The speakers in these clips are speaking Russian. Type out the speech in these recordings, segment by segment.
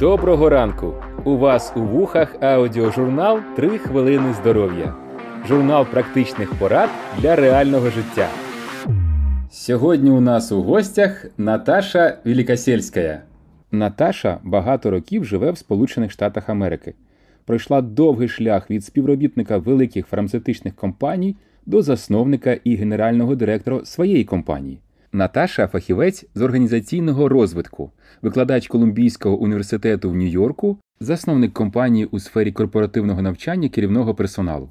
Доброго ранку! У вас у вухах аудіожурнал «Три хвилини здоров'я. Журнал практичних порад для реального життя. Сьогодні у нас у гостях Наташа Великосельська. Наташа багато років живе в Сполучених Штатах Америки. Пройшла довгий шлях від співробітника великих фармацевтичних компаній до засновника і генерального директора своєї компанії. Наташа фахівець з організаційного розвитку, викладач Колумбійського університету в Нью-Йорку, засновник компанії у сфері корпоративного навчання керівного персоналу.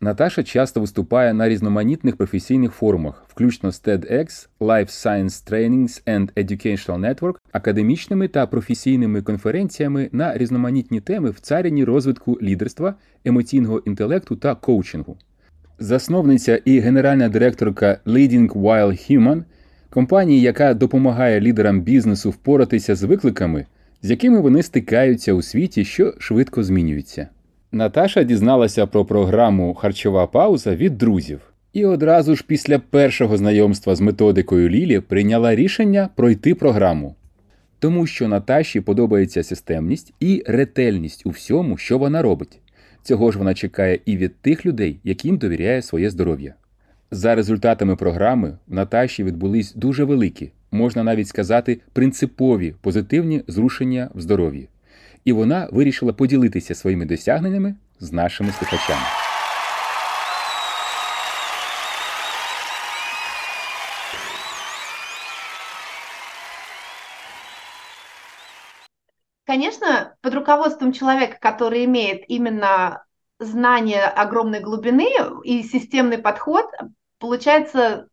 Наташа часто виступає на різноманітних професійних форумах, включно з TEDx, Life Science Trainings and Educational Network, академічними та професійними конференціями на різноманітні теми в царині розвитку лідерства, емоційного інтелекту та коучингу. Засновниця і генеральна директорка Leading While Human – компанії, яка допомагає лідерам бізнесу впоратися з викликами, з якими вони стикаються у світі, що швидко змінюються. Наташа дізналася про програму Харчова пауза від друзів і одразу ж після першого знайомства з методикою Лілі прийняла рішення пройти програму. Тому що Наташі подобається системність і ретельність у всьому, що вона робить. Цього ж вона чекає і від тих людей, яким довіряє своє здоров'я. За результатами програми в Наташі відбулись дуже великі, можна навіть сказати, принципові позитивні зрушення в здоров'ї. І вона вирішила поділитися своїми досягненнями з нашими слухачами. Конечно, под руководством человека, который имеет именно знание огромной глубины и системный подход, получается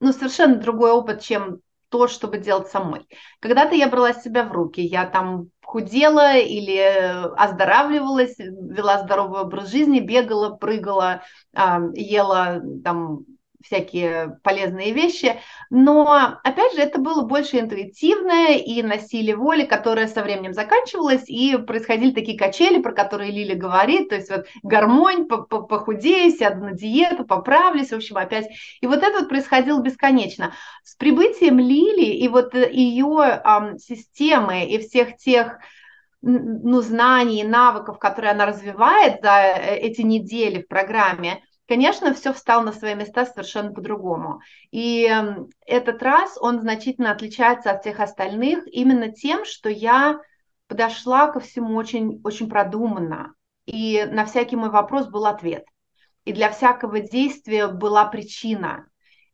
ну, совершенно другой опыт, чем то, чтобы делать самой. Когда-то я брала себя в руки, я там худела или оздоравливалась, вела здоровый образ жизни, бегала, прыгала, ела там всякие полезные вещи, но, опять же, это было больше интуитивное и на силе воли, которая со временем заканчивалась, и происходили такие качели, про которые Лили говорит, то есть вот гармонь, похудею, сяду на диету, поправлюсь, в общем, опять. И вот это вот происходило бесконечно. С прибытием Лили и вот ее эм, системы и всех тех ну, знаний, навыков, которые она развивает за э, эти недели в программе, конечно, все встало на свои места совершенно по-другому. И эм, этот раз он значительно отличается от всех остальных именно тем, что я подошла ко всему очень, очень продуманно. И на всякий мой вопрос был ответ. И для всякого действия была причина.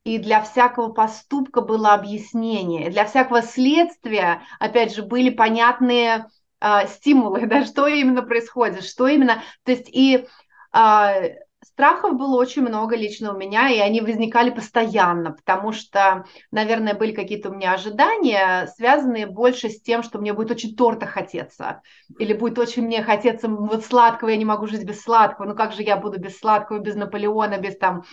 И для всякого поступка было объяснение. И для всякого следствия, опять же, были понятные э, стимулы, да, что именно происходит, что именно... То есть и э, Страхов было очень много лично у меня, и они возникали постоянно, потому что, наверное, были какие-то у меня ожидания, связанные больше с тем, что мне будет очень торта хотеться, или будет очень мне хотеться вот сладкого, я не могу жить без сладкого, ну как же я буду без сладкого, без Наполеона, без там,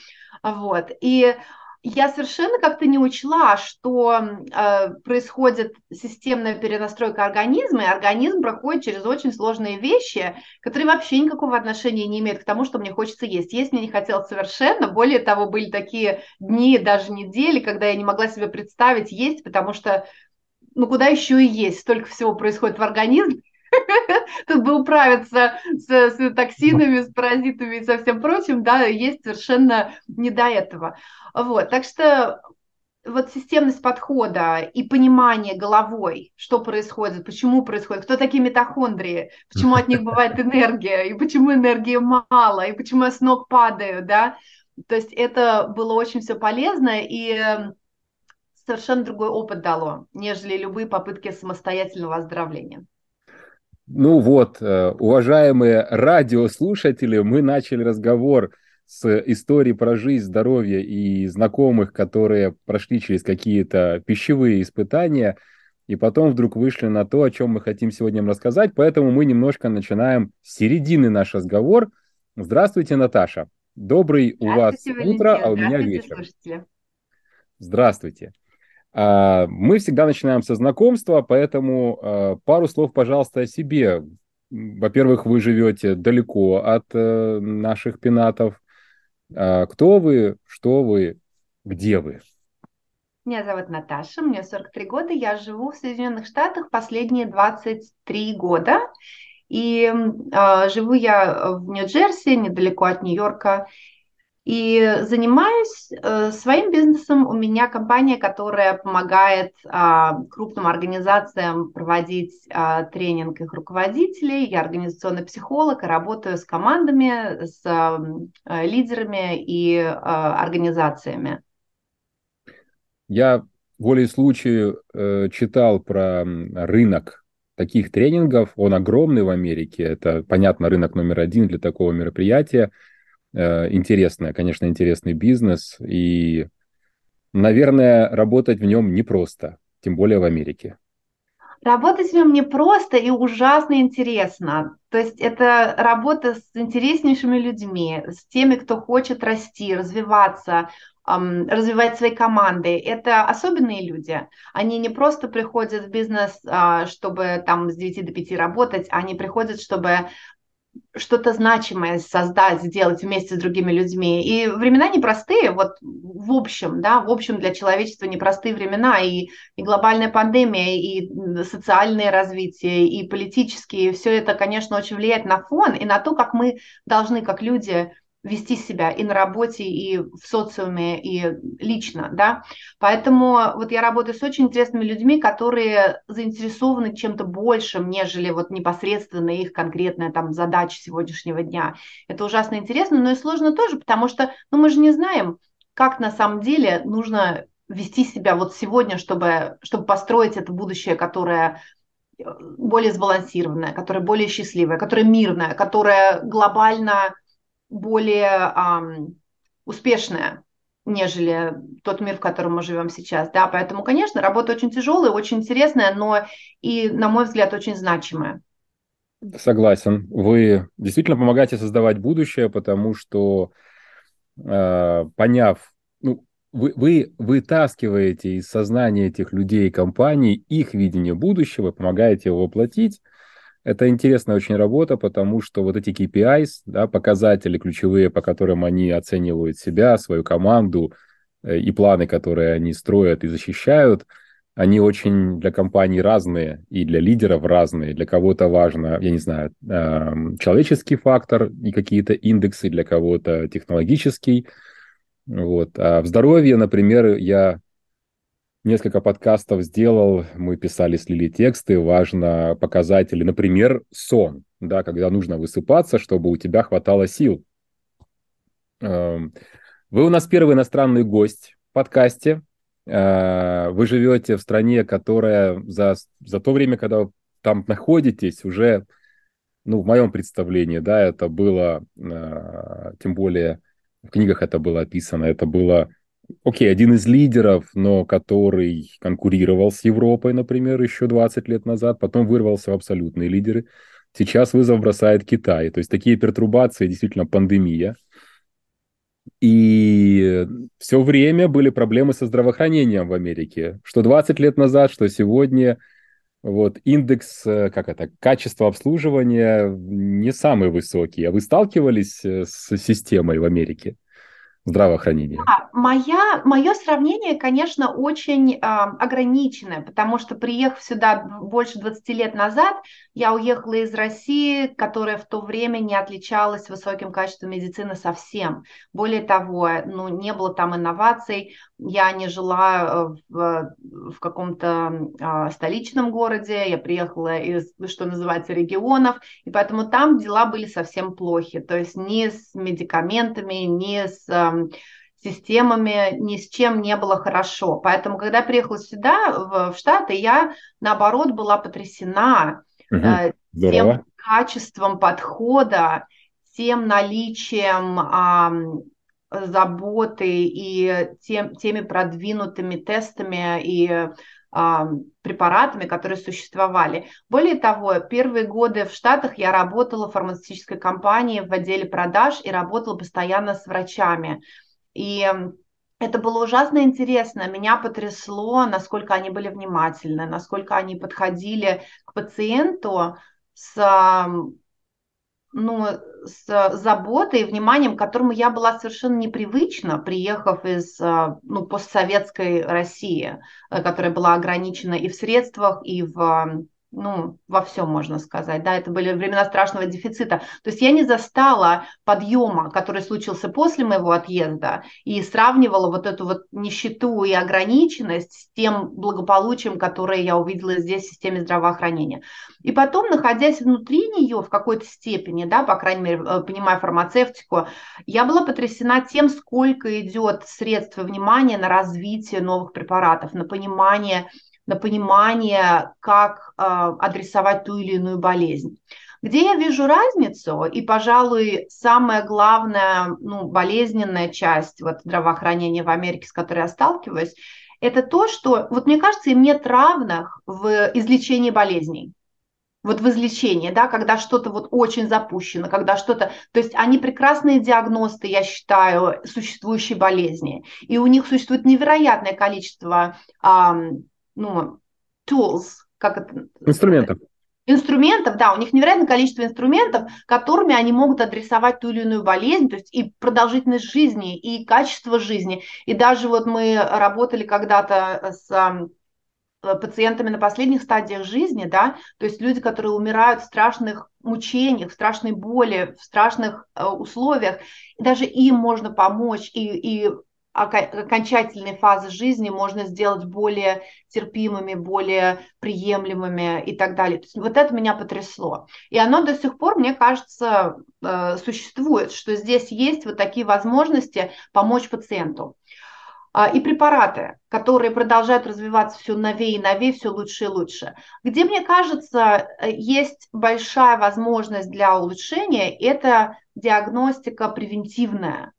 вот. И я совершенно как-то не учла, что э, происходит системная перенастройка организма, и организм проходит через очень сложные вещи, которые вообще никакого отношения не имеют к тому, что мне хочется есть. Есть мне не хотелось совершенно. Более того, были такие дни, даже недели, когда я не могла себе представить есть, потому что ну куда еще и есть? Столько всего происходит в организме, тут бы управиться с, с токсинами, с паразитами и со всем прочим, да, есть совершенно не до этого. Вот, так что вот системность подхода и понимание головой, что происходит, почему происходит, кто такие митохондрии, почему от них бывает энергия, и почему энергии мало, и почему я с ног падаю, да, то есть это было очень все полезно и эм, совершенно другой опыт дало, нежели любые попытки самостоятельного оздоровления. Ну вот, э, уважаемые радиослушатели, мы начали разговор с историей про жизнь, здоровье и знакомых, которые прошли через какие-то пищевые испытания, и потом вдруг вышли на то, о чем мы хотим сегодня рассказать, поэтому мы немножко начинаем с середины наш разговор. Здравствуйте, Наташа. Добрый у вас утро, а у меня вечер. Слушатели. Здравствуйте. А, мы всегда начинаем со знакомства, поэтому а, пару слов, пожалуйста, о себе. Во-первых, вы живете далеко от э, наших пенатов. А, кто вы, что вы, где вы? Меня зовут Наташа, мне 43 года, я живу в Соединенных Штатах последние 23 года. И э, живу я в Нью-Джерси, недалеко от Нью-Йорка. И занимаюсь э, своим бизнесом. У меня компания, которая помогает э, крупным организациям проводить э, тренинг их руководителей. Я организационный психолог работаю с командами, с э, лидерами и э, организациями. Я волей случая читал про рынок таких тренингов. Он огромный в Америке. Это, понятно, рынок номер один для такого мероприятия. Э, интересное, конечно, интересный бизнес. И, наверное, работать в нем непросто, тем более в Америке. Работать в нем непросто и ужасно интересно. То есть это работа с интереснейшими людьми, с теми, кто хочет расти, развиваться, развивать свои команды. Это особенные люди. Они не просто приходят в бизнес, а, чтобы там с 9 до 5 работать, они приходят, чтобы что-то значимое создать, сделать вместе с другими людьми. И времена непростые, вот в общем, да, в общем для человечества непростые времена, и, и глобальная пандемия, и социальное развитие, и политические, все это, конечно, очень влияет на фон и на то, как мы должны, как люди, вести себя и на работе, и в социуме, и лично, да. Поэтому вот я работаю с очень интересными людьми, которые заинтересованы чем-то большим, нежели вот непосредственно их конкретная там задача сегодняшнего дня. Это ужасно интересно, но и сложно тоже, потому что, ну, мы же не знаем, как на самом деле нужно вести себя вот сегодня, чтобы, чтобы построить это будущее, которое более сбалансированное, которое более счастливое, которое мирное, которое глобально более эм, успешная, нежели тот мир, в котором мы живем сейчас. Да? Поэтому, конечно, работа очень тяжелая, очень интересная, но и, на мой взгляд, очень значимая. Согласен. Вы действительно помогаете создавать будущее, потому что, э, поняв, ну, вы, вы вытаскиваете из сознания этих людей и компаний их видение будущего, помогаете его воплотить, это интересная очень работа, потому что вот эти KPIs, да, показатели ключевые, по которым они оценивают себя, свою команду э, и планы, которые они строят и защищают, они очень для компаний разные и для лидеров разные. Для кого-то важно, я не знаю, эм, человеческий фактор и какие-то индексы, для кого-то технологический. Вот. А в здоровье, например, я несколько подкастов сделал, мы писали с Лили тексты, важно показатели, например, сон, да, когда нужно высыпаться, чтобы у тебя хватало сил. Эм, вы у нас первый иностранный гость в подкасте. Э, вы живете в стране, которая за, за то время, когда вы там находитесь, уже, ну, в моем представлении, да, это было, э, тем более в книгах это было описано, это было окей, один из лидеров, но который конкурировал с Европой, например, еще 20 лет назад, потом вырвался в абсолютные лидеры. Сейчас вызов бросает Китай. То есть такие пертурбации, действительно, пандемия. И все время были проблемы со здравоохранением в Америке. Что 20 лет назад, что сегодня вот индекс, э, как это, качества обслуживания не самый высокий. А вы сталкивались э, с системой в Америке? Здравоохранения? Да, моя, мое сравнение, конечно, очень э, ограниченное, потому что, приехав сюда больше 20 лет назад, я уехала из России, которая в то время не отличалась высоким качеством медицины совсем. Более того, ну, не было там инноваций, я не жила э, в, в каком-то э, столичном городе, я приехала из, что называется, регионов, и поэтому там дела были совсем плохи, то есть ни с медикаментами, ни с э, системами, ни с чем не было хорошо. Поэтому, когда приехала сюда, в, в Штаты, я, наоборот, была потрясена угу, тем качеством подхода, тем наличием э, заботы и тем, теми продвинутыми тестами и препаратами, которые существовали. Более того, первые годы в Штатах я работала в фармацевтической компании в отделе продаж и работала постоянно с врачами. И это было ужасно интересно. Меня потрясло, насколько они были внимательны, насколько они подходили к пациенту с ну, с заботой и вниманием, к которому я была совершенно непривычна, приехав из ну, постсоветской России, э, которая была ограничена и в средствах, и в ну, во всем можно сказать, да, это были времена страшного дефицита. То есть я не застала подъема, который случился после моего отъезда, и сравнивала вот эту вот нищету и ограниченность с тем благополучием, которое я увидела здесь в системе здравоохранения. И потом, находясь внутри нее в какой-то степени, да, по крайней мере, э, понимая фармацевтику, я была потрясена тем, сколько идет средств и внимания на развитие новых препаратов, на понимание на понимание, как э, адресовать ту или иную болезнь. Где я вижу разницу, и, пожалуй, самая главная, ну, болезненная часть вот, здравоохранения в Америке, с которой я сталкиваюсь, это то, что, вот мне кажется, им нет равных в излечении болезней. Вот в излечении, да, когда что-то вот очень запущено, когда что-то... То есть они прекрасные диагносты, я считаю, существующей болезни. И у них существует невероятное количество ну, tools, как это? Инструментов. Инструментов, да, у них невероятное количество инструментов, которыми они могут адресовать ту или иную болезнь, то есть и продолжительность жизни, и качество жизни. И даже вот мы работали когда-то с э, пациентами на последних стадиях жизни, да, то есть люди, которые умирают в страшных мучениях, в страшной боли, в страшных э, условиях, даже им можно помочь и, и окончательные фазы жизни можно сделать более терпимыми, более приемлемыми и так далее. То есть вот это меня потрясло. И оно до сих пор, мне кажется, э, существует, что здесь есть вот такие возможности помочь пациенту. А, и препараты, которые продолжают развиваться все новее и новее, все лучше и лучше. Где, мне кажется, э, есть большая возможность для улучшения, это диагностика превентивная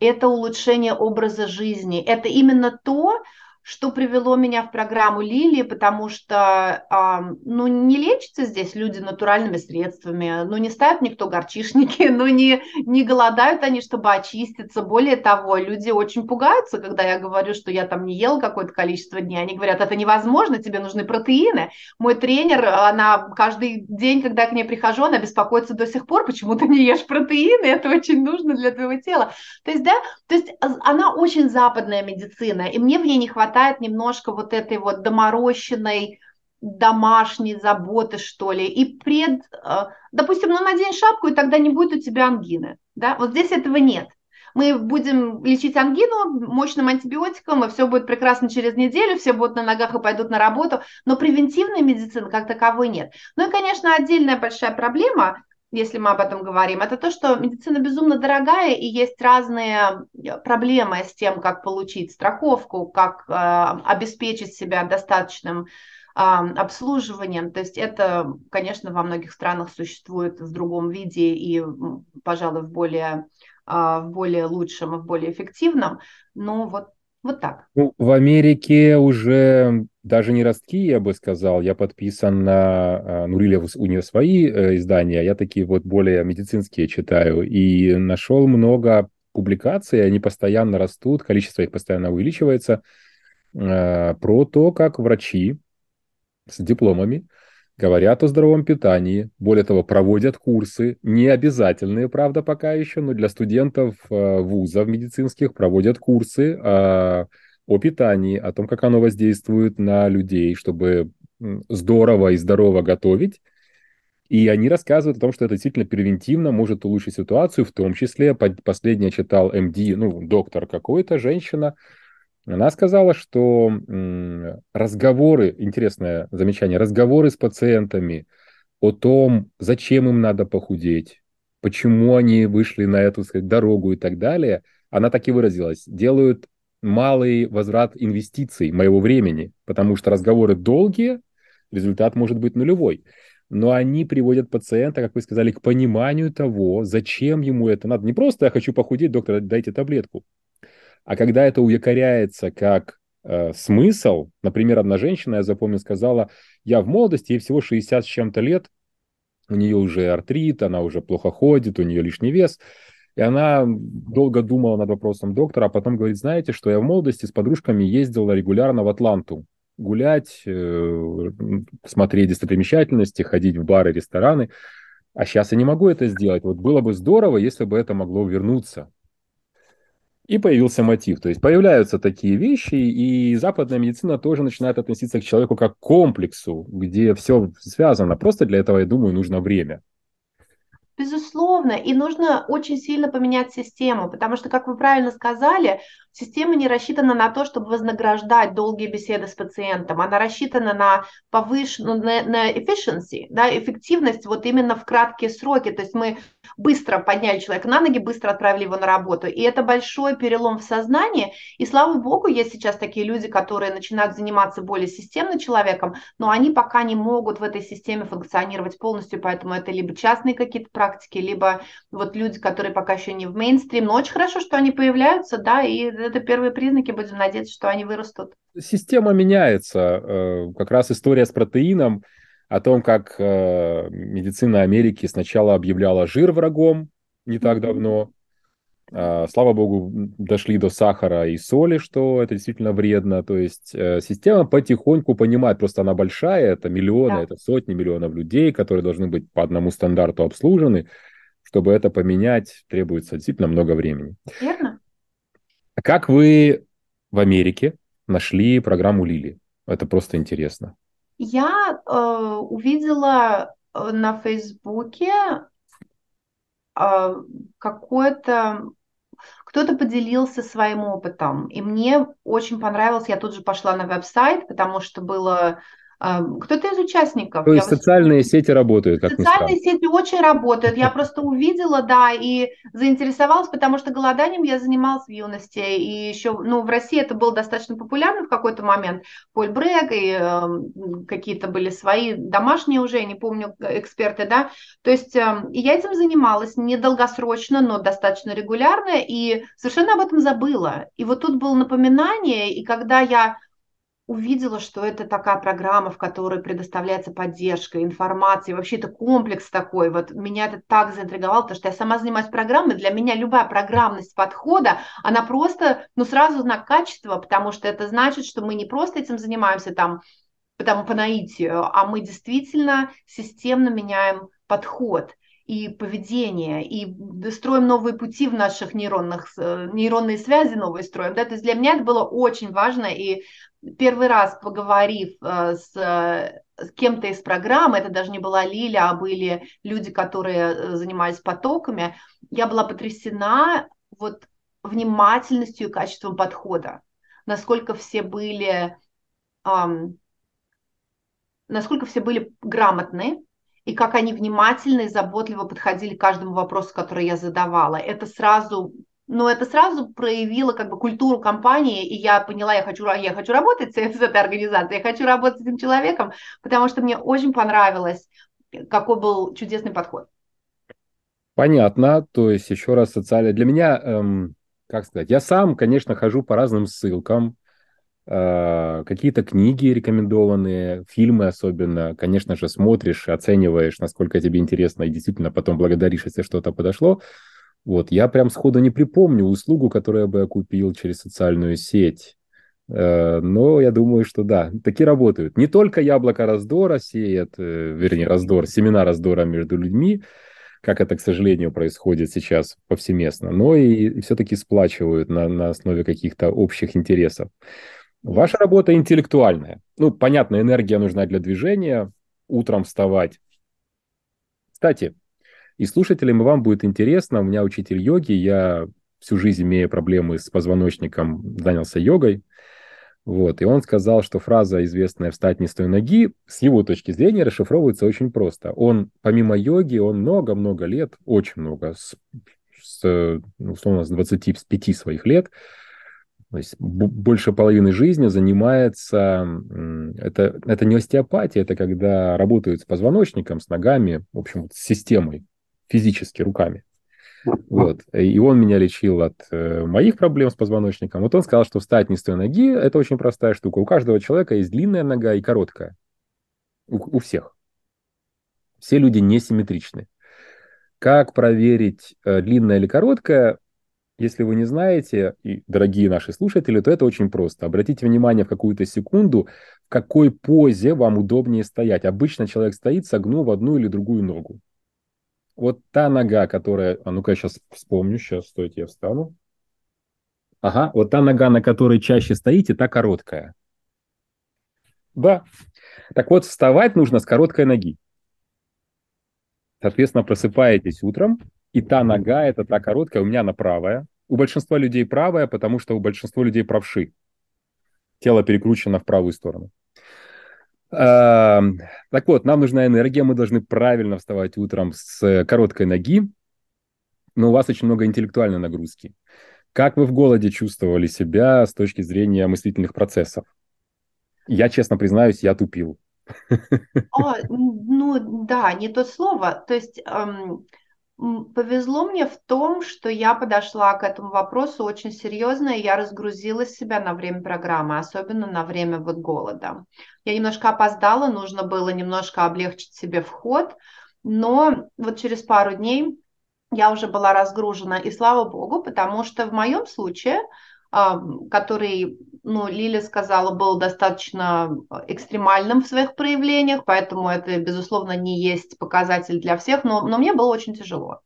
это улучшение образа жизни. Это именно то, что привело меня в программу Лилии, потому что э, ну, не лечатся здесь люди натуральными средствами, ну, не ставят никто горчишники, ну, не, не голодают они, чтобы очиститься. Более того, люди очень пугаются, когда я говорю, что я там не ел какое-то количество дней. Они говорят, это невозможно, тебе нужны протеины. Мой тренер, она каждый день, когда я к ней прихожу, она беспокоится до сих пор, почему ты не ешь протеины, это очень нужно для твоего тела. То есть, да, то есть а, она очень западная медицина, и мне в ней не хватает хватает немножко вот этой вот доморощенной домашней заботы, что ли, и пред, э, допустим, ну надень шапку, и тогда не будет у тебя ангины, да, вот здесь этого нет. Мы будем лечить ангину мощным антибиотиком, и все будет прекрасно через неделю, все будут на ногах и пойдут на работу, но превентивной медицины как таковой нет. Ну и, конечно, отдельная большая проблема если мы об этом говорим, это то, что медицина безумно дорогая, и есть разные э, проблемы с тем, как получить страховку, как э, обеспечить себя достаточным э, обслуживанием. То есть это, конечно, во многих странах существует в другом виде и, пожалуй, в более, э, в более лучшем и в более эффективном. Но вот вот так. Ну, в Америке уже даже не ростки, я бы сказал. Я подписан на... Ну, Рилев у нее свои э, издания, я такие вот более медицинские читаю. И нашел много публикаций, они постоянно растут, количество их постоянно увеличивается, э, про то, как врачи с дипломами говорят о здоровом питании, более того, проводят курсы, не обязательные, правда, пока еще, но для студентов э, вузов медицинских проводят курсы э, о питании, о том, как оно воздействует на людей, чтобы здорово и здорово готовить. И они рассказывают о том, что это действительно превентивно может улучшить ситуацию, в том числе, последнее читал МД, ну, доктор какой-то, женщина, она сказала, что разговоры, интересное замечание, разговоры с пациентами о том, зачем им надо похудеть, почему они вышли на эту сказать, дорогу и так далее, она так и выразилась, делают малый возврат инвестиций моего времени, потому что разговоры долгие, результат может быть нулевой. Но они приводят пациента, как вы сказали, к пониманию того, зачем ему это надо. Не просто «я хочу похудеть, доктор, дайте таблетку». А когда это уякоряется как э, смысл, например, одна женщина, я запомнил, сказала, я в молодости, ей всего 60 с чем-то лет, у нее уже артрит, она уже плохо ходит, у нее лишний вес, и она долго думала над вопросом доктора, а потом говорит, знаете, что я в молодости с подружками ездила регулярно в Атланту гулять, э, смотреть достопримечательности, ходить в бары, рестораны. А сейчас я не могу это сделать. Вот было бы здорово, если бы это могло вернуться. И появился мотив. То есть появляются такие вещи, и западная медицина тоже начинает относиться к человеку как к комплексу, где все связано. Просто для этого, я думаю, нужно время. Безусловно, и нужно очень сильно поменять систему, потому что, как вы правильно сказали, система не рассчитана на то, чтобы вознаграждать долгие беседы с пациентом, она рассчитана на повышенную, на, efficiency, да, эффективность вот именно в краткие сроки, то есть мы быстро подняли человека на ноги, быстро отправили его на работу, и это большой перелом в сознании, и слава богу, есть сейчас такие люди, которые начинают заниматься более системно человеком, но они пока не могут в этой системе функционировать полностью, поэтому это либо частные какие-то практики, либо вот люди, которые пока еще не в мейнстрим. Но очень хорошо, что они появляются, да, и это первые признаки, будем надеяться, что они вырастут. Система меняется. Э, как раз история с протеином о том, как э, медицина Америки сначала объявляла жир врагом не так давно, а, слава богу, дошли до сахара и соли, что это действительно вредно. То есть э, система потихоньку понимает, просто она большая, это миллионы, да. это сотни миллионов людей, которые должны быть по одному стандарту обслужены. Чтобы это поменять, требуется действительно много времени. Верно. А как вы в Америке нашли программу Лили? Это просто интересно. Я э, увидела э, на Фейсбуке э, какое-то кто-то поделился своим опытом, и мне очень понравилось, я тут же пошла на веб-сайт, потому что было кто-то из участников. То есть я социальные вот... сети работают, как Социальные сети очень работают. Я просто увидела, да, и заинтересовалась, потому что голоданием я занималась в юности. И еще, ну, в России это было достаточно популярно в какой-то момент. Поль Брег и э, какие-то были свои домашние уже, я не помню, эксперты, да. То есть э, я этим занималась недолгосрочно, но достаточно регулярно, и совершенно об этом забыла. И вот тут было напоминание, и когда я увидела, что это такая программа, в которой предоставляется поддержка, информация, вообще это комплекс такой. Вот меня это так заинтриговало, потому что я сама занимаюсь программой. Для меня любая программность подхода, она просто, ну, сразу знак качества, потому что это значит, что мы не просто этим занимаемся там, потому по наитию, а мы действительно системно меняем подход и поведение, и строим новые пути в наших нейронных, э, нейронные связи новые строим. Да? То есть для меня это было очень важно, и первый раз поговорив э, с, с кем-то из программы, это даже не была Лиля, а были люди, которые э, занимались потоками, я была потрясена вот внимательностью и качеством подхода, насколько все были, эм, насколько все были грамотны, и как они внимательно и заботливо подходили к каждому вопросу, который я задавала. Это сразу но это сразу проявило как бы культуру компании, и я поняла, я хочу, я хочу работать с, с этой организацией, я хочу работать с этим человеком, потому что мне очень понравилось, какой был чудесный подход. Понятно, то есть еще раз социальное. Для меня, эм, как сказать, я сам, конечно, хожу по разным ссылкам, э, какие-то книги рекомендованные, фильмы особенно, конечно же, смотришь, оцениваешь, насколько тебе интересно, и действительно потом благодаришь, если что-то подошло. Вот, я прям сходу не припомню услугу, которую я бы купил через социальную сеть. Э, но я думаю, что да, такие работают. Не только яблоко раздора сеет, э, вернее, раздор, семена раздора между людьми, как это, к сожалению, происходит сейчас повсеместно, но и все-таки сплачивают на, на основе каких-то общих интересов. Ваша работа интеллектуальная. Ну, понятно, энергия нужна для движения, утром вставать. Кстати, и слушателям и вам будет интересно. У меня учитель йоги, я всю жизнь, имея проблемы с позвоночником, занялся йогой. Вот, и он сказал, что фраза, известная «встать не с той ноги», с его точки зрения расшифровывается очень просто. Он, помимо йоги, он много-много лет, очень много, с, с ну, условно, с 25 своих лет, то есть больше половины жизни занимается, это, это не остеопатия, это когда работают с позвоночником, с ногами, в общем, с системой физически руками. Вот. И он меня лечил от э, моих проблем с позвоночником. Вот он сказал, что встать не с той ноги – это очень простая штука. У каждого человека есть длинная нога и короткая. У, у всех. Все люди несимметричны. Как проверить, э, длинная или короткая, если вы не знаете, и дорогие наши слушатели, то это очень просто. Обратите внимание в какую-то секунду, в какой позе вам удобнее стоять. Обычно человек стоит, согнув одну или другую ногу. Вот та нога, которая... А ну-ка, я сейчас вспомню, сейчас, стойте, я встану. Ага, вот та нога, на которой чаще стоите, та короткая. Да. Так вот, вставать нужно с короткой ноги. Соответственно, просыпаетесь утром, и та нога, это та короткая, у меня она правая. У большинства людей правая, потому что у большинства людей правши. Тело перекручено в правую сторону. А, так вот, нам нужна энергия, мы должны правильно вставать утром с короткой ноги, но у вас очень много интеллектуальной нагрузки. Как вы в голоде чувствовали себя с точки зрения мыслительных процессов? Я, честно признаюсь, я тупил. О, ну да, не то слово. То есть повезло мне в том, что я подошла к этому вопросу очень серьезно, и я разгрузила себя на время программы, особенно на время вот голода. Я немножко опоздала, нужно было немножко облегчить себе вход, но вот через пару дней я уже была разгружена, и слава богу, потому что в моем случае, который, ну, Лиля сказала, был достаточно экстремальным в своих проявлениях, поэтому это, безусловно, не есть показатель для всех, но, но мне было очень тяжело.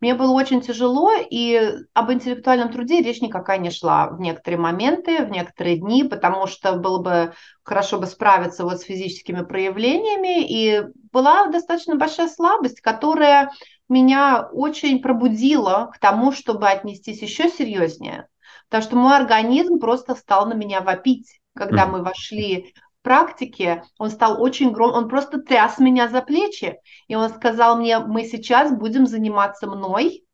Мне было очень тяжело, и об интеллектуальном труде речь никакая не шла в некоторые моменты, в некоторые дни, потому что было бы хорошо бы справиться вот с физическими проявлениями, и была достаточно большая слабость, которая меня очень пробудила к тому, чтобы отнестись еще серьезнее, потому что мой организм просто стал на меня вопить, когда мы вошли в практике, он стал очень гром, он просто тряс меня за плечи, и он сказал мне, мы сейчас будем заниматься мной,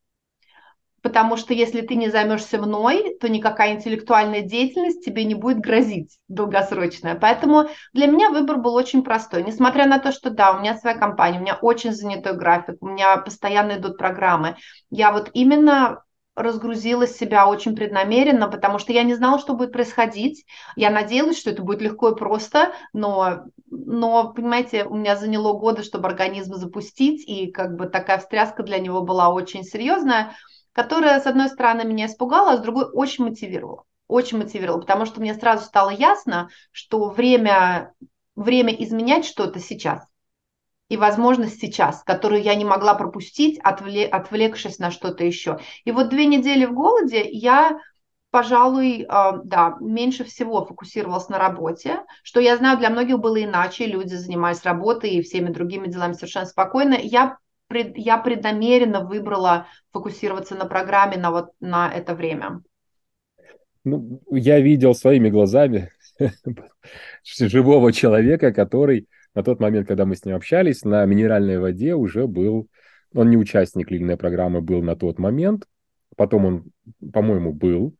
потому что если ты не займешься мной, то никакая интеллектуальная деятельность тебе не будет грозить долгосрочная. Поэтому для меня выбор был очень простой. Несмотря на то, что да, у меня своя компания, у меня очень занятой график, у меня постоянно идут программы, я вот именно разгрузила себя очень преднамеренно, потому что я не знала, что будет происходить. Я надеялась, что это будет легко и просто, но, но, понимаете, у меня заняло годы, чтобы организм запустить, и как бы такая встряска для него была очень серьезная которая, с одной стороны, меня испугала, а с другой очень мотивировала. Очень мотивировала, потому что мне сразу стало ясно, что время, время изменять что-то сейчас. И возможность сейчас, которую я не могла пропустить, отвлек, отвлекшись на что-то еще. И вот две недели в голоде я пожалуй, э, да, меньше всего фокусировалась на работе, что я знаю, для многих было иначе, люди занимались работой и всеми другими делами совершенно спокойно. Я я преднамеренно выбрала фокусироваться на программе на вот на это время? Ну, я видел своими глазами живого человека, который на тот момент, когда мы с ним общались, на минеральной воде уже был, он не участник лильной программы был на тот момент, потом он, по-моему, был,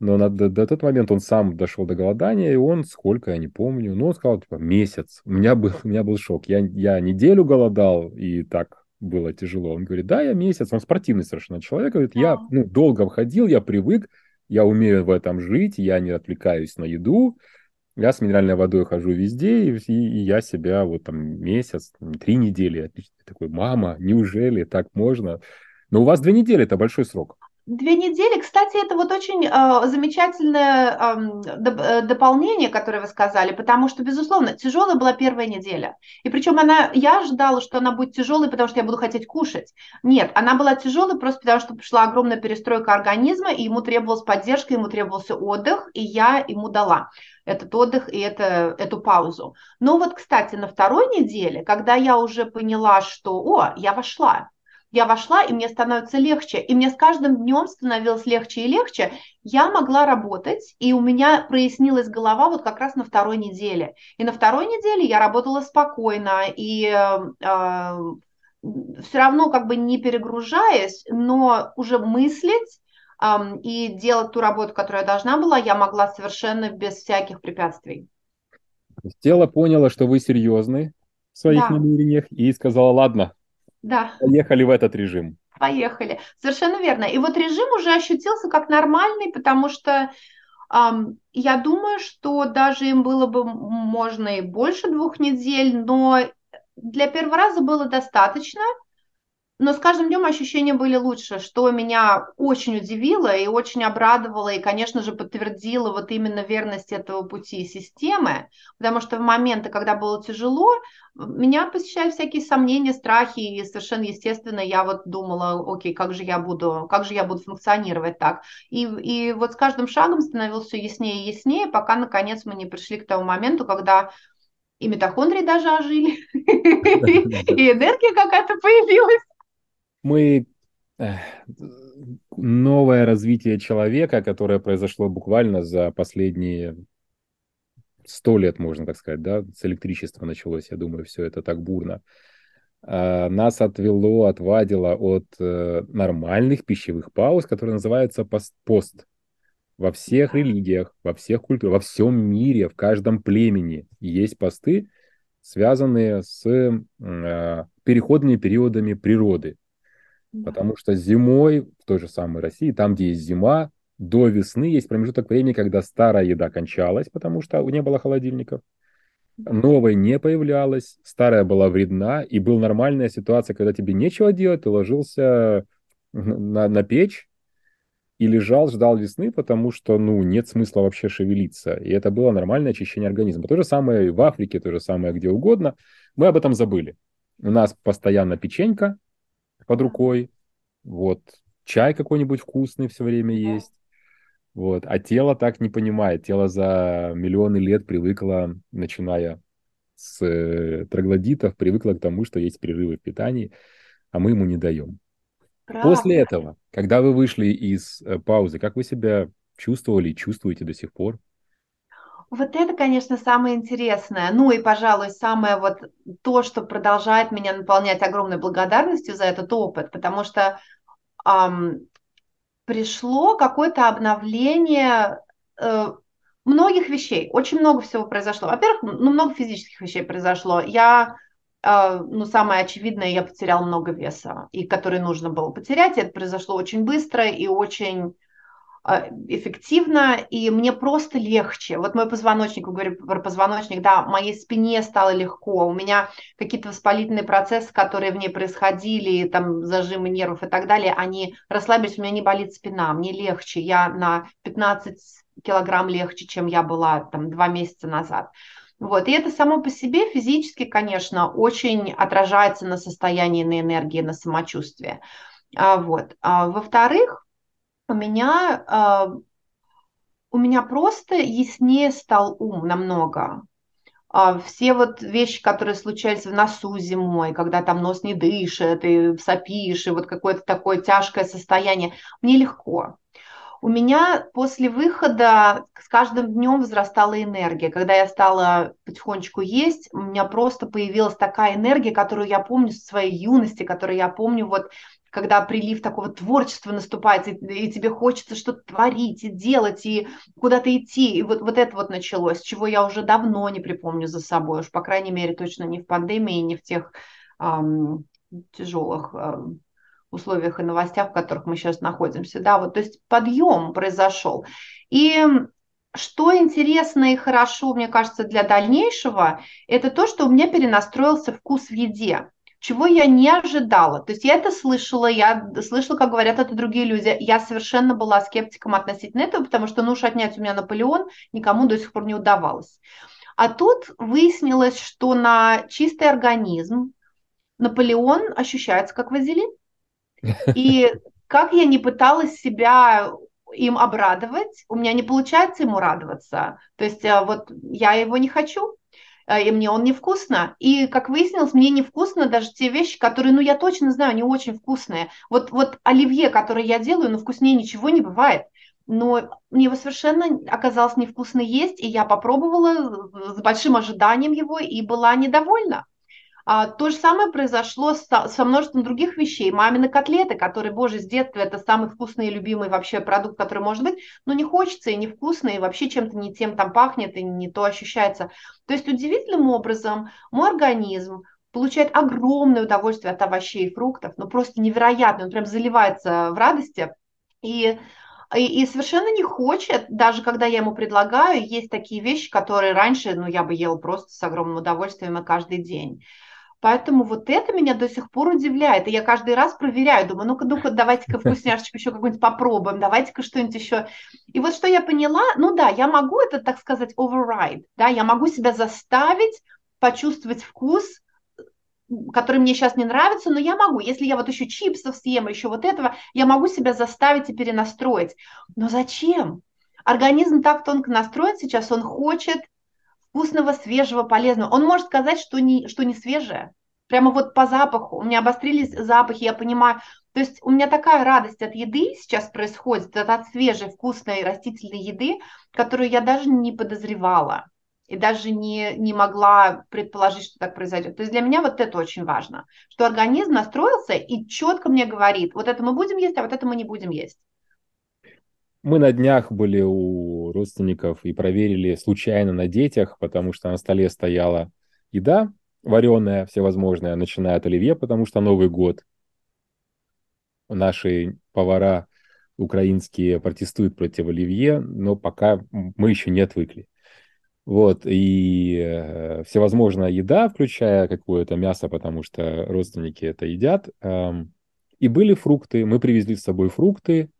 но на, до, до тот момент он сам дошел до голодания, и он, сколько, я не помню, но он сказал, типа, месяц. У меня был, у меня был шок. Я, я неделю голодал, и так было тяжело. Он говорит, да, я месяц, он спортивный совершенно человек, говорит, я ну, долго входил, я привык, я умею в этом жить, я не отвлекаюсь на еду, я с минеральной водой хожу везде, и, и я себя вот там месяц, три недели, я такой, мама, неужели так можно? Но у вас две недели, это большой срок. Две недели, кстати, это вот очень э, замечательное э, дополнение, которое вы сказали, потому что, безусловно, тяжелая была первая неделя. И причем она, я ожидала, что она будет тяжелой, потому что я буду хотеть кушать. Нет, она была тяжелой просто потому, что пришла огромная перестройка организма, и ему требовалась поддержка, ему требовался отдых, и я ему дала этот отдых и это, эту паузу. Но вот, кстати, на второй неделе, когда я уже поняла, что, о, я вошла, я вошла, и мне становится легче. И мне с каждым днем становилось легче и легче. Я могла работать, и у меня прояснилась голова вот как раз на второй неделе. И на второй неделе я работала спокойно, и э, э, все равно как бы не перегружаясь, но уже мыслить э, и делать ту работу, которую я должна была, я могла совершенно без всяких препятствий. Тело поняло, что вы серьезны в своих да. намерениях, и сказала, ладно, да. Поехали в этот режим. Поехали. Совершенно верно. И вот режим уже ощутился как нормальный, потому что эм, я думаю, что даже им было бы можно и больше двух недель, но для первого раза было достаточно. Но с каждым днем ощущения были лучше, что меня очень удивило и очень обрадовало, и, конечно же, подтвердило вот именно верность этого пути системы, потому что в моменты, когда было тяжело, меня посещают всякие сомнения, страхи, и совершенно естественно я вот думала, окей, как же я буду, как же я буду функционировать так. И, и вот с каждым шагом становилось все яснее и яснее, пока, наконец, мы не пришли к тому моменту, когда и митохондрии даже ожили, и энергия какая-то появилась мы новое развитие человека, которое произошло буквально за последние сто лет, можно так сказать, да, с электричества началось, я думаю, все это так бурно, а, нас отвело, отвадило от э, нормальных пищевых пауз, которые называются пост. Во всех религиях, во всех культурах, во всем мире, в каждом племени есть посты, связанные с э, переходными периодами природы. Потому что зимой в той же самой России, там, где есть зима, до весны есть промежуток времени, когда старая еда кончалась, потому что не было холодильников. Новой не появлялась, старая была вредна, и была нормальная ситуация, когда тебе нечего делать, ты ложился на, на печь и лежал, ждал весны, потому что, ну, нет смысла вообще шевелиться. И это было нормальное очищение организма. То же самое в Африке, то же самое где угодно. Мы об этом забыли. У нас постоянно печенька, под рукой, вот, чай какой-нибудь вкусный все время есть, вот, а тело так не понимает, тело за миллионы лет привыкло, начиная с э, троглодитов, привыкло к тому, что есть перерывы в питании, а мы ему не даем. Правда. После этого, когда вы вышли из э, паузы, как вы себя чувствовали и чувствуете до сих пор? Вот это, конечно, самое интересное. Ну и, пожалуй, самое вот то, что продолжает меня наполнять огромной благодарностью за этот опыт, потому что эм, пришло какое-то обновление э, многих вещей. Очень много всего произошло. Во-первых, ну, много физических вещей произошло. Я э, ну, самое очевидное, я потеряла много веса, и который нужно было потерять. И это произошло очень быстро и очень эффективно, и мне просто легче. Вот мой позвоночник, говорю про позвоночник, да, моей спине стало легко, у меня какие-то воспалительные процессы, которые в ней происходили, там зажимы нервов и так далее, они расслабились, у меня не болит спина, мне легче, я на 15 килограмм легче, чем я была там два месяца назад. Вот. И это само по себе физически, конечно, очень отражается на состоянии, на энергии, на самочувствии. А, вот. А, во-вторых, у меня, э, у меня просто яснее стал ум намного. А все вот вещи, которые случались в носу зимой, когда там нос не дышит, и сопишь, и вот какое-то такое тяжкое состояние, мне легко. У меня после выхода с каждым днем возрастала энергия. Когда я стала потихонечку есть, у меня просто появилась такая энергия, которую я помню с своей юности, которую я помню вот когда прилив такого творчества наступает, и, и тебе хочется что-то творить, и делать, и куда-то идти. И вот, вот это вот началось, чего я уже давно не припомню за собой, уж по крайней мере точно не в пандемии, не в тех эм, тяжелых эм, условиях и новостях, в которых мы сейчас находимся. Да, вот, то есть подъем произошел. И что интересно и хорошо, мне кажется, для дальнейшего, это то, что у меня перенастроился вкус в еде чего я не ожидала. То есть я это слышала, я слышала, как говорят это другие люди. Я совершенно была скептиком относительно этого, потому что, ну уж отнять у меня Наполеон никому до сих пор не удавалось. А тут выяснилось, что на чистый организм Наполеон ощущается как вазелин. И как я не пыталась себя им обрадовать, у меня не получается ему радоваться. То есть э, вот я его не хочу, и мне он невкусно. И, как выяснилось, мне невкусно даже те вещи, которые, ну, я точно знаю, не очень вкусные. Вот, вот оливье, которое я делаю, ну, вкуснее ничего не бывает. Но мне его совершенно оказалось невкусно есть, и я попробовала с большим ожиданием его и была недовольна. А, то же самое произошло со, со множеством других вещей. Мамины котлеты, которые, боже, с детства это самый вкусный и любимый вообще продукт, который может быть, но не хочется и невкусно, и вообще чем-то не тем там пахнет, и не то ощущается. То есть удивительным образом мой организм получает огромное удовольствие от овощей и фруктов, ну просто невероятно, он прям заливается в радости. И и, и совершенно не хочет, даже когда я ему предлагаю, есть такие вещи, которые раньше, ну, я бы ела просто с огромным удовольствием и каждый день. Поэтому вот это меня до сих пор удивляет. И я каждый раз проверяю, думаю, ну-ка, ну-ка, давайте-ка вкусняшечку еще какую-нибудь попробуем, давайте-ка что-нибудь еще. И вот что я поняла, ну да, я могу это, так сказать, override, да, я могу себя заставить почувствовать вкус, который мне сейчас не нравится, но я могу. Если я вот еще чипсов съем, еще вот этого, я могу себя заставить и перенастроить. Но зачем? Организм так тонко настроен сейчас, он хочет вкусного, свежего, полезного. Он может сказать, что не, что не свежее. Прямо вот по запаху. У меня обострились запахи, я понимаю. То есть у меня такая радость от еды сейчас происходит, от свежей, вкусной растительной еды, которую я даже не подозревала и даже не, не могла предположить, что так произойдет. То есть для меня вот это очень важно, что организм настроился и четко мне говорит, вот это мы будем есть, а вот это мы не будем есть. Мы на днях были у родственников и проверили случайно на детях, потому что на столе стояла еда вареная, всевозможная, начиная от оливье, потому что Новый год. Наши повара украинские протестуют против оливье, но пока мы еще не отвыкли. Вот, и э, всевозможная еда, включая какое-то мясо, потому что родственники это едят. Э, и были фрукты, мы привезли с собой фрукты,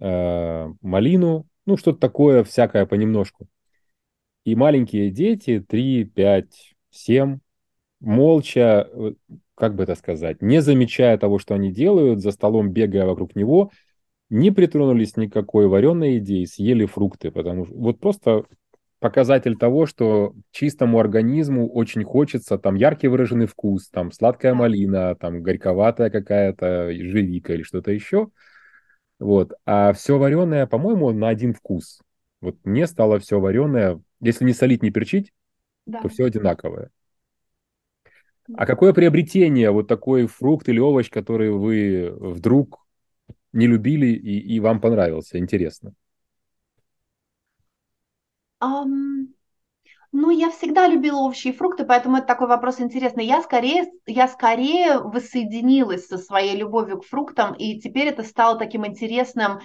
э, малину, ну, что-то такое всякое понемножку. И маленькие дети, 3, 5, 7, молча, э, как бы это сказать, не замечая того, что они делают, за столом бегая вокруг него, не притронулись никакой вареной еде и съели фрукты, потому что вот просто показатель того, что чистому организму очень хочется там яркий выраженный вкус, там сладкая малина, там горьковатая какая-то живика или что-то еще – вот. А все вареное, по-моему, на один вкус. Вот мне стало все вареное, если не солить, не перчить, да. то все одинаковое. А какое приобретение, вот такой фрукт или овощ, который вы вдруг не любили и, и вам понравился? Интересно. Um, ну, я всегда любила овощи и фрукты, поэтому это такой вопрос интересный. Я скорее, я скорее воссоединилась со своей любовью к фруктам, и теперь это стало таким интересным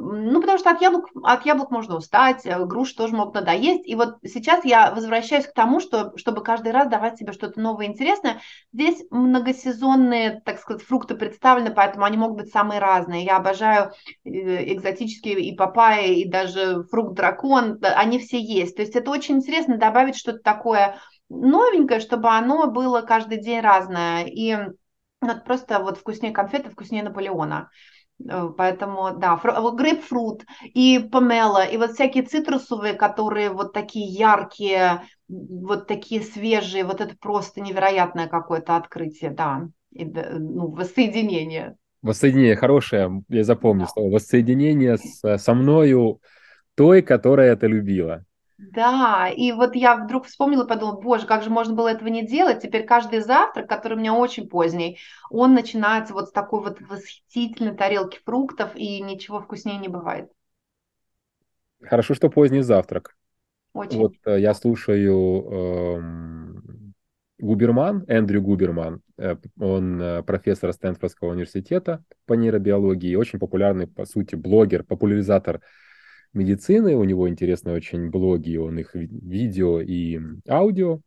ну, потому что от яблок, от яблок можно устать, э, груш тоже могут надоесть. И вот сейчас я возвращаюсь к тому, что, чтобы каждый раз давать себе что-то новое и интересное. Здесь многосезонные, так сказать, фрукты представлены, поэтому они могут быть самые разные. Я обожаю э, экзотические и папайи, и даже фрукт-дракон, они все есть. То есть это очень интересно добавить что-то такое новенькое, чтобы оно было каждый день разное. И вот просто вот вкуснее конфеты, вкуснее Наполеона. Э, поэтому, да, фру, грейпфрут и помело, и вот всякие цитрусовые, которые вот такие яркие, вот такие свежие, вот это просто невероятное какое-то открытие, да, и, ну, воссоединение. Воссоединение хорошее, я запомню да. слово, воссоединение с, со мною той, которая это любила. Да, и вот я вдруг вспомнила и подумала, боже, как же можно было этого не делать. Теперь каждый завтрак, который у меня очень поздний, он начинается вот с такой вот восхитительной тарелки фруктов, и ничего вкуснее не бывает. Хорошо, что поздний завтрак. Очень. Вот э, я слушаю э, Губерман, Эндрю Губерман, э, он э, профессор Стэнфордского университета по нейробиологии, очень популярный, по сути, блогер, популяризатор медицины, у него интересные очень блоги, он их видео и аудио,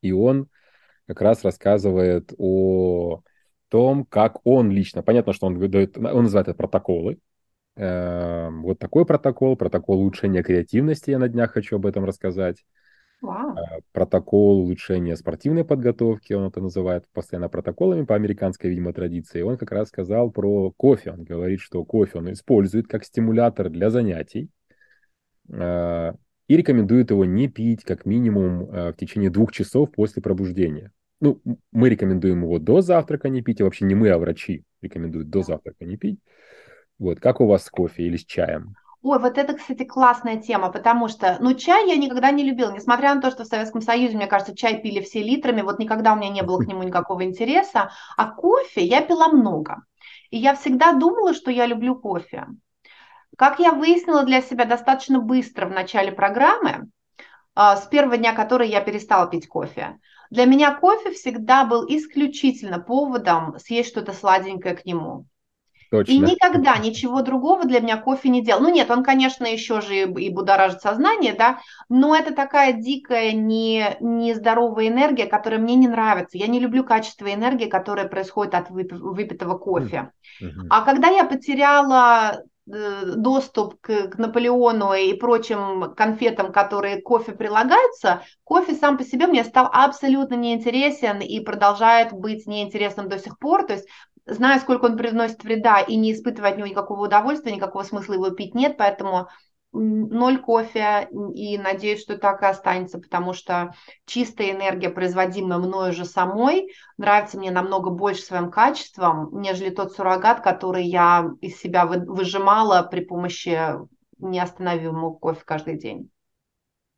и он как раз рассказывает о том, как он лично, понятно, что он, дает, он называет это протоколы, э, вот такой протокол, протокол улучшения креативности, я на днях хочу об этом рассказать, Wow. Э, протокол улучшения спортивной подготовки, он это называет постоянно протоколами по американской, видимо, традиции. Он как раз сказал про кофе. Он говорит, что кофе он использует как стимулятор для занятий э, и рекомендует его не пить как минимум э, в течение двух часов после пробуждения. Ну, мы рекомендуем его до завтрака не пить, и вообще не мы, а врачи рекомендуют до завтрака не пить. Вот, как у вас с кофе или с чаем? Ой, вот это, кстати, классная тема, потому что, ну, чай я никогда не любила, несмотря на то, что в Советском Союзе, мне кажется, чай пили все литрами, вот никогда у меня не было к нему никакого интереса, а кофе я пила много. И я всегда думала, что я люблю кофе. Как я выяснила для себя достаточно быстро в начале программы, а, с первого дня, который я перестала пить кофе, для меня кофе всегда был исключительно поводом съесть что-то сладенькое к нему. Точно. И никогда ничего другого для меня кофе не делал. Ну нет, он, конечно, еще же и, будоражит сознание, да, но это такая дикая, не, нездоровая энергия, которая мне не нравится. Я не люблю качество энергии, которая происходит от выпитого кофе. Mm-hmm. А когда я потеряла э, доступ к, к Наполеону и прочим конфетам, которые к кофе прилагаются, кофе сам по себе мне стал абсолютно неинтересен и продолжает быть неинтересным до сих пор. То есть зная, сколько он приносит вреда, и не испытывая от него никакого удовольствия, никакого смысла его пить нет, поэтому ноль кофе, и надеюсь, что так и останется, потому что чистая энергия, производимая мною же самой, нравится мне намного больше своим качеством, нежели тот суррогат, который я из себя выжимала при помощи неостановимого кофе каждый день.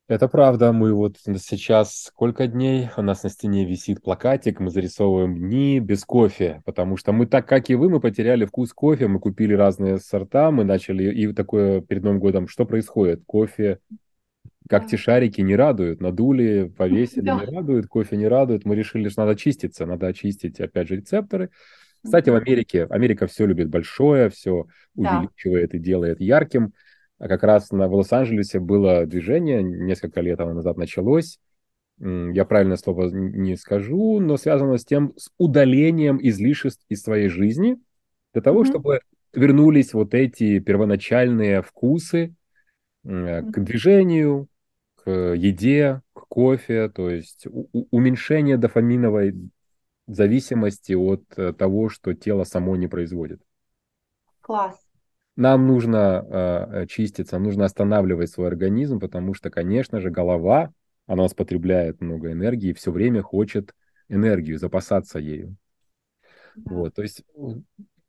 Это правда. Мы вот сейчас сколько дней у нас на стене висит плакатик, мы зарисовываем дни без кофе, потому что мы так, как и вы, мы потеряли вкус кофе, мы купили разные сорта, мы начали, и такое перед Новым годом, что происходит? Кофе, как те шарики не радуют, надули, повесили, да. не радуют, кофе не радует. Мы решили, что надо очиститься, надо очистить, опять же, рецепторы. Кстати, в Америке, Америка все любит большое, все увеличивает да. и делает ярким. А как раз на, в Лос-Анджелесе было движение, несколько лет оно назад началось, я правильное слово не скажу, но связано с тем, с удалением излишеств из своей жизни, для того, mm-hmm. чтобы вернулись вот эти первоначальные вкусы mm-hmm. к движению, к еде, к кофе, то есть уменьшение дофаминовой зависимости от э, того, что тело само не производит. Класс. Нам нужно э, чиститься, нужно останавливать свой организм, потому что, конечно же, голова, она у нас потребляет много энергии и все время хочет энергию, запасаться ею. Вот, то есть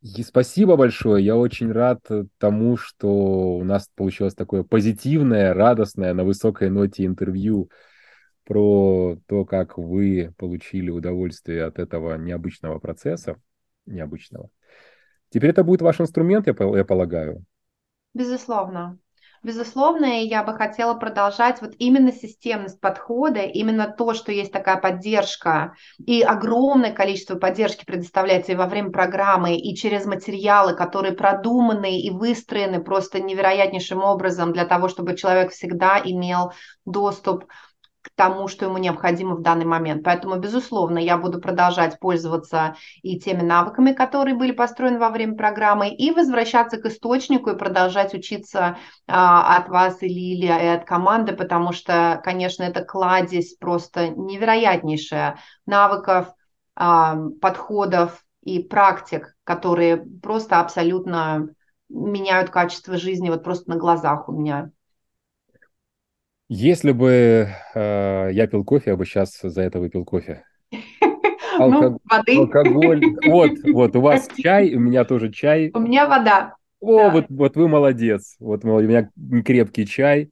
и спасибо большое. Я очень рад тому, что у нас получилось такое позитивное, радостное, на высокой ноте интервью про то, как вы получили удовольствие от этого необычного процесса, необычного. Теперь это будет ваш инструмент, я, я полагаю. Безусловно. Безусловно, и я бы хотела продолжать вот именно системность подхода, именно то, что есть такая поддержка, и огромное количество поддержки предоставляется и во время программы, и через материалы, которые продуманы и выстроены просто невероятнейшим образом для того, чтобы человек всегда имел доступ к тому, что ему необходимо в данный момент. Поэтому, безусловно, я буду продолжать пользоваться и теми навыками, которые были построены во время программы, и возвращаться к источнику и продолжать учиться а, от вас и Лили, и от команды, потому что, конечно, это кладезь просто невероятнейшая навыков, а, подходов и практик, которые просто абсолютно меняют качество жизни вот просто на глазах у меня. Если бы э, я пил кофе, я бы сейчас за это выпил кофе. Алко... Ну, воды. Алкоголь. Вот, вот, у вас чай, у меня тоже чай. У меня вода. О, да. вот, вот вы молодец. Вот у меня крепкий чай.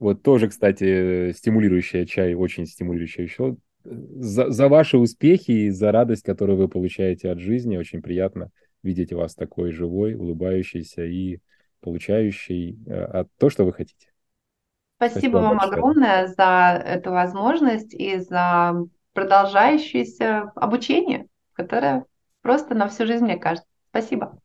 Вот тоже, кстати, стимулирующий чай, очень стимулирующий еще. За, за ваши успехи и за радость, которую вы получаете от жизни, очень приятно видеть вас такой живой, улыбающийся и получающий э, то, что вы хотите. Спасибо, Спасибо вам большое. огромное за эту возможность и за продолжающееся обучение, которое просто на всю жизнь, мне кажется. Спасибо.